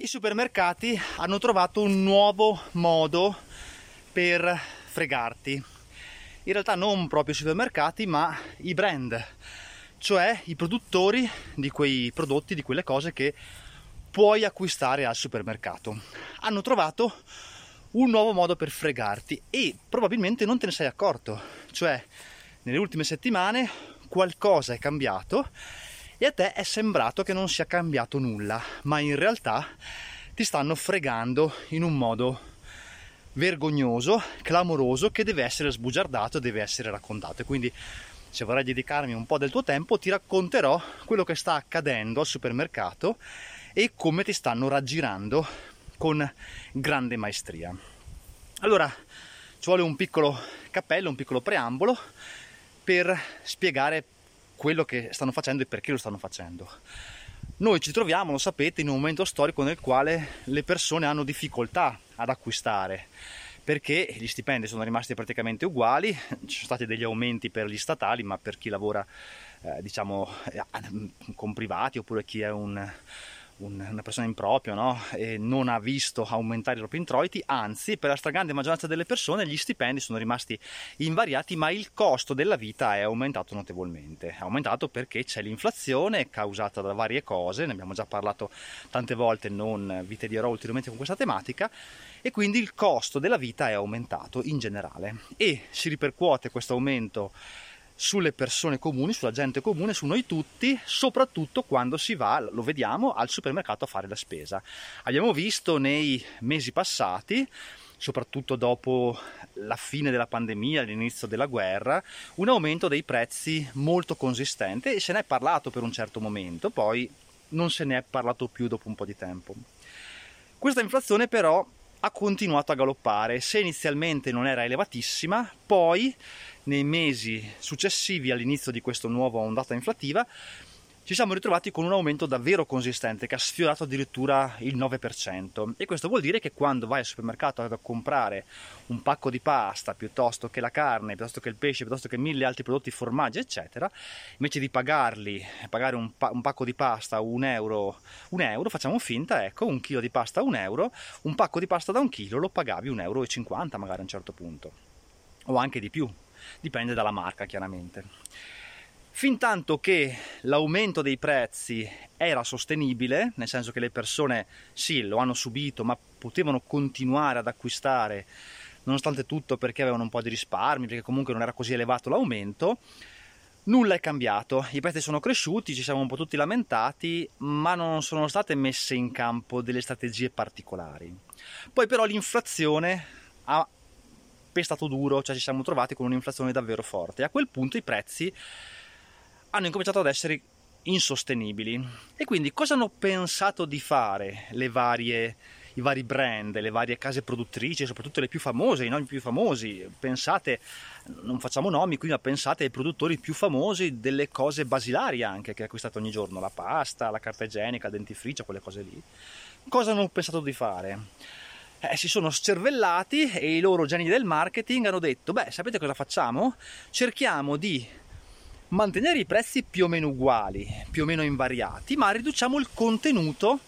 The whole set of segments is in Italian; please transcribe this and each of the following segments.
I supermercati hanno trovato un nuovo modo per fregarti. In realtà non proprio i supermercati, ma i brand, cioè i produttori di quei prodotti, di quelle cose che puoi acquistare al supermercato. Hanno trovato un nuovo modo per fregarti e probabilmente non te ne sei accorto. Cioè, nelle ultime settimane qualcosa è cambiato e a te è sembrato che non sia cambiato nulla, ma in realtà ti stanno fregando in un modo vergognoso, clamoroso, che deve essere sbugiardato, deve essere raccontato. E quindi, se vorrai dedicarmi un po' del tuo tempo, ti racconterò quello che sta accadendo al supermercato e come ti stanno raggirando con grande maestria. Allora, ci vuole un piccolo cappello, un piccolo preambolo per spiegare quello che stanno facendo e perché lo stanno facendo. Noi ci troviamo, lo sapete, in un momento storico nel quale le persone hanno difficoltà ad acquistare perché gli stipendi sono rimasti praticamente uguali, ci sono stati degli aumenti per gli statali, ma per chi lavora eh, diciamo eh, con privati oppure chi è un, una persona in proprio no? non ha visto aumentare i propri introiti, anzi per la stragrande maggioranza delle persone gli stipendi sono rimasti invariati ma il costo della vita è aumentato notevolmente. È aumentato perché c'è l'inflazione causata da varie cose, ne abbiamo già parlato tante volte, non vi tedierò ulteriormente con questa tematica e quindi il costo della vita è aumentato in generale e si ripercuote questo aumento sulle persone comuni, sulla gente comune, su noi tutti, soprattutto quando si va, lo vediamo, al supermercato a fare la spesa. Abbiamo visto nei mesi passati, soprattutto dopo la fine della pandemia, l'inizio della guerra, un aumento dei prezzi molto consistente e se ne è parlato per un certo momento, poi non se ne è parlato più dopo un po' di tempo. Questa inflazione però ha continuato a galoppare, se inizialmente non era elevatissima, poi nei mesi successivi all'inizio di questa nuova ondata inflattiva ci siamo ritrovati con un aumento davvero consistente che ha sfiorato addirittura il 9% e questo vuol dire che quando vai al supermercato a comprare un pacco di pasta piuttosto che la carne, piuttosto che il pesce, piuttosto che mille altri prodotti, formaggi eccetera, invece di pagarli, pagare un, pa- un pacco di pasta un euro, un euro, facciamo finta, ecco, un chilo di pasta un euro, un pacco di pasta da un chilo lo pagavi un euro e 50 magari a un certo punto, o anche di più, dipende dalla marca chiaramente. Fin tanto che l'aumento dei prezzi era sostenibile, nel senso che le persone sì, lo hanno subito, ma potevano continuare ad acquistare nonostante tutto perché avevano un po' di risparmi, perché comunque non era così elevato l'aumento, nulla è cambiato. I prezzi sono cresciuti, ci siamo un po' tutti lamentati, ma non sono state messe in campo delle strategie particolari. Poi però l'inflazione ha pestato duro, cioè ci siamo trovati con un'inflazione davvero forte. A quel punto i prezzi hanno incominciato ad essere insostenibili. E quindi cosa hanno pensato di fare le varie, i vari brand, le varie case produttrici, soprattutto le più famose, i nomi più famosi? Pensate, non facciamo nomi qui, ma pensate ai produttori più famosi delle cose basilari anche che acquistate ogni giorno, la pasta, la carta igienica, il dentifricio, quelle cose lì. Cosa hanno pensato di fare? Eh, si sono scervellati e i loro geni del marketing hanno detto, beh, sapete cosa facciamo? Cerchiamo di mantenere i prezzi più o meno uguali, più o meno invariati, ma riduciamo il contenuto,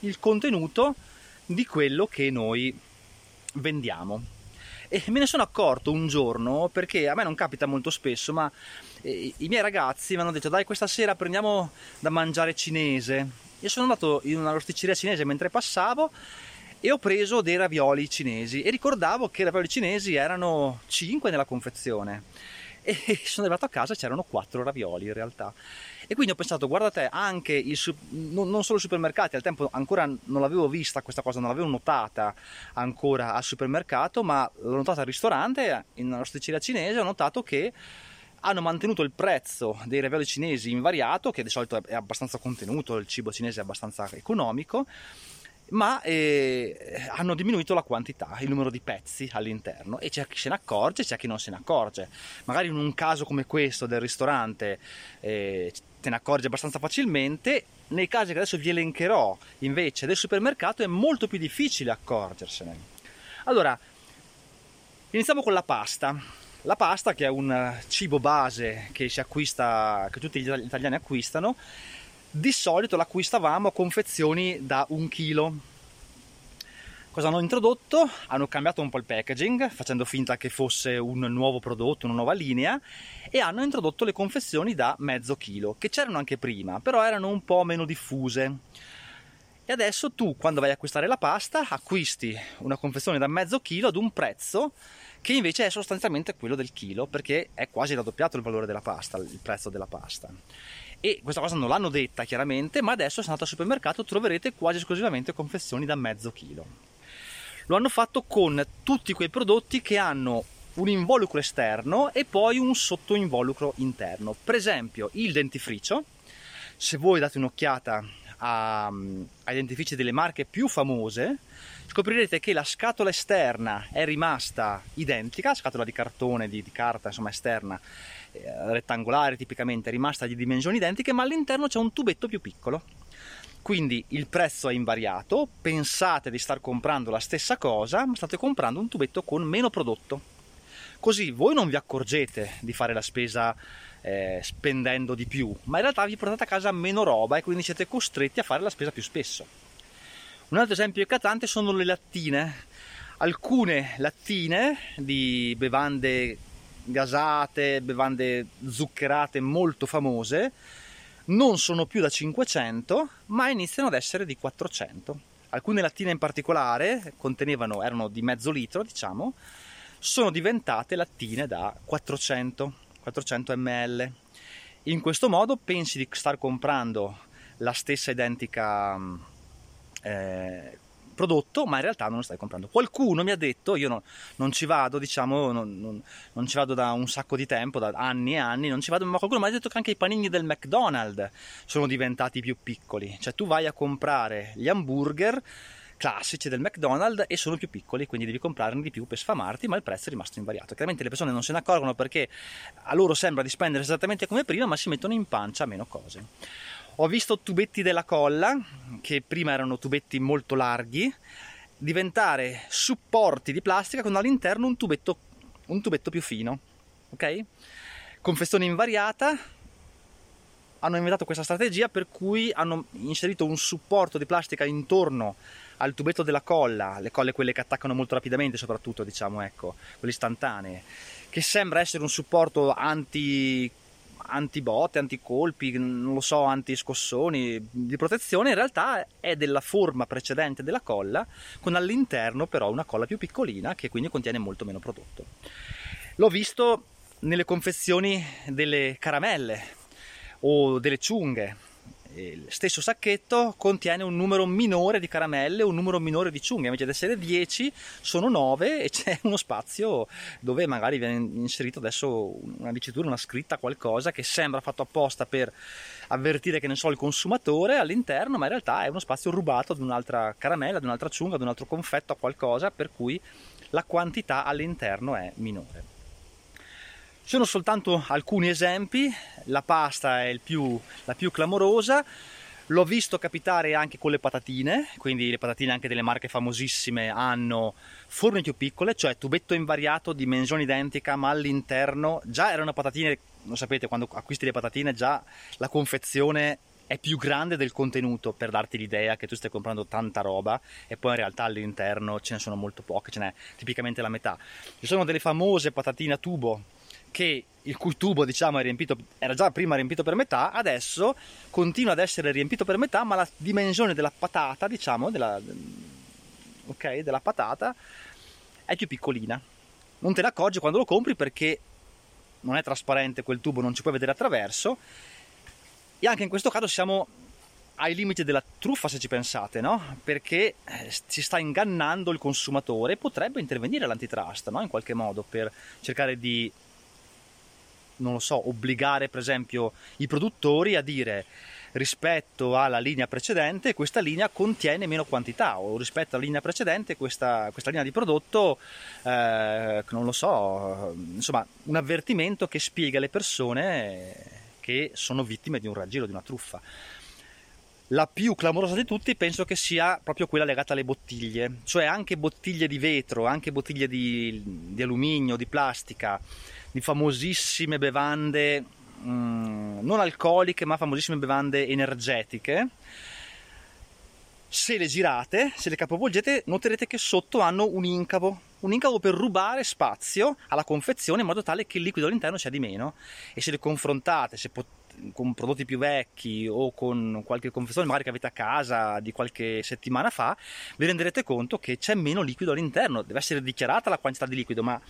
il contenuto di quello che noi vendiamo. E me ne sono accorto un giorno perché a me non capita molto spesso, ma eh, i miei ragazzi mi hanno detto dai questa sera prendiamo da mangiare cinese. Io sono andato in una rosticceria cinese mentre passavo e ho preso dei ravioli cinesi e ricordavo che i ravioli cinesi erano 5 nella confezione. E sono arrivato a casa e c'erano quattro ravioli in realtà. E quindi ho pensato guarda te anche il, non solo i supermercati al tempo ancora non l'avevo vista questa cosa non l'avevo notata ancora al supermercato ma l'ho notata al ristorante in una rosticceria cinese ho notato che hanno mantenuto il prezzo dei ravioli cinesi invariato che di solito è abbastanza contenuto il cibo cinese è abbastanza economico ma eh, hanno diminuito la quantità, il numero di pezzi all'interno e c'è chi se ne accorge, c'è chi non se ne accorge. Magari in un caso come questo del ristorante eh, te ne accorgi abbastanza facilmente, nei casi che adesso vi elencherò invece del supermercato è molto più difficile accorgersene. Allora, iniziamo con la pasta. La pasta che è un cibo base che acquista, che tutti gli italiani acquistano, di solito l'acquistavamo a confezioni da un chilo Cosa hanno introdotto? Hanno cambiato un po' il packaging, facendo finta che fosse un nuovo prodotto, una nuova linea, e hanno introdotto le confezioni da mezzo chilo, che c'erano anche prima, però erano un po' meno diffuse. E adesso tu, quando vai a acquistare la pasta, acquisti una confezione da mezzo chilo ad un prezzo che invece è sostanzialmente quello del chilo, perché è quasi raddoppiato il valore della pasta, il prezzo della pasta. E questa cosa non l'hanno detta chiaramente, ma adesso se andate al supermercato troverete quasi esclusivamente confezioni da mezzo chilo. Lo hanno fatto con tutti quei prodotti che hanno un involucro esterno e poi un sottoinvolucro interno. Per esempio il dentifricio, se voi date un'occhiata a, ai dentifrici delle marche più famose, scoprirete che la scatola esterna è rimasta identica, scatola di cartone, di, di carta insomma esterna, eh, rettangolare tipicamente, è rimasta di dimensioni identiche, ma all'interno c'è un tubetto più piccolo. Quindi il prezzo è invariato, pensate di star comprando la stessa cosa, ma state comprando un tubetto con meno prodotto. Così voi non vi accorgete di fare la spesa eh, spendendo di più, ma in realtà vi portate a casa meno roba e quindi siete costretti a fare la spesa più spesso. Un altro esempio eclatante sono le lattine. Alcune lattine di bevande gasate, bevande zuccherate molto famose, non sono più da 500, ma iniziano ad essere di 400. Alcune lattine in particolare contenevano, erano di mezzo litro, diciamo, sono diventate lattine da 400, 400 ml. In questo modo pensi di star comprando la stessa identica eh, prodotto, ma in realtà non lo stai comprando. Qualcuno mi ha detto, io no, non ci vado, diciamo, non, non, non, ci vado da un sacco di tempo, da anni e anni, non ci vado, ma qualcuno mi ha detto che anche i panini del McDonald's sono diventati più piccoli. Cioè tu vai a comprare gli hamburger classici del McDonald's e sono più piccoli, quindi devi comprarne di più per sfamarti, ma il prezzo è rimasto invariato. Chiaramente le persone non se ne accorgono perché a loro sembra di spendere esattamente come prima, ma si mettono in pancia meno cose. Ho visto tubetti della colla, che prima erano tubetti molto larghi, diventare supporti di plastica con all'interno un tubetto, un tubetto più fino. Ok? Confezione invariata, hanno inventato questa strategia per cui hanno inserito un supporto di plastica intorno al tubetto della colla, le colle quelle che attaccano molto rapidamente soprattutto, diciamo, ecco, quelle istantanee, che sembra essere un supporto anti antibotte, anticolpi, non lo so, antiscossoni di protezione, in realtà è della forma precedente della colla, con all'interno però una colla più piccolina che quindi contiene molto meno prodotto. L'ho visto nelle confezioni delle caramelle o delle ciunghe, il stesso sacchetto contiene un numero minore di caramelle, un numero minore di ciunghe, invece di essere 10 sono 9 e c'è uno spazio dove magari viene inserito adesso una dicitura, una scritta, qualcosa che sembra fatto apposta per avvertire che ne so il consumatore all'interno, ma in realtà è uno spazio rubato ad un'altra caramella, ad un'altra ciunga, ad un altro confetto, a qualcosa per cui la quantità all'interno è minore. Sono soltanto alcuni esempi, la pasta è più, la più clamorosa, l'ho visto capitare anche con le patatine, quindi le patatine anche delle marche famosissime hanno forme più piccole, cioè tubetto invariato, dimensione identica, ma all'interno già erano patatine, lo sapete, quando acquisti le patatine già la confezione è più grande del contenuto per darti l'idea che tu stai comprando tanta roba e poi in realtà all'interno ce ne sono molto poche, ce n'è tipicamente la metà. Ci sono delle famose patatine a tubo che il cui tubo diciamo riempito, era già prima riempito per metà, adesso continua ad essere riempito per metà, ma la dimensione della patata, diciamo, della, okay, della patata è più piccolina. Non te ne accorgi quando lo compri perché non è trasparente quel tubo, non ci puoi vedere attraverso. E anche in questo caso siamo ai limiti della truffa se ci pensate, no? Perché eh, si sta ingannando il consumatore, potrebbe intervenire l'antitrust, no? In qualche modo per cercare di non lo so, obbligare per esempio i produttori a dire rispetto alla linea precedente questa linea contiene meno quantità o rispetto alla linea precedente questa, questa linea di prodotto eh, non lo so insomma un avvertimento che spiega alle persone che sono vittime di un raggiro di una truffa la più clamorosa di tutti penso che sia proprio quella legata alle bottiglie cioè anche bottiglie di vetro anche bottiglie di, di alluminio di plastica di famosissime bevande mm, non alcoliche ma famosissime bevande energetiche. Se le girate, se le capovolgete, noterete che sotto hanno un incavo, un incavo per rubare spazio alla confezione in modo tale che il liquido all'interno sia di meno. E se le confrontate se pot- con prodotti più vecchi o con qualche confezione magari che avete a casa di qualche settimana fa, vi renderete conto che c'è meno liquido all'interno, deve essere dichiarata la quantità di liquido, ma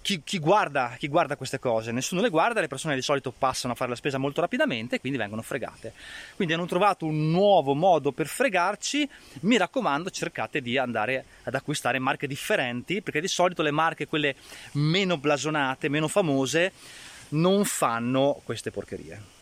chi, chi, guarda, chi, guarda, queste cose? Nessuno le guarda, le persone di solito passano a fare la spesa molto rapidamente e quindi vengono fregate. Quindi hanno trovato un nuovo modo per fregarci, mi raccomando cercate di andare ad acquistare marche differenti perché di solito le marche, quelle meno blasonate, meno famose, non fanno queste porcherie.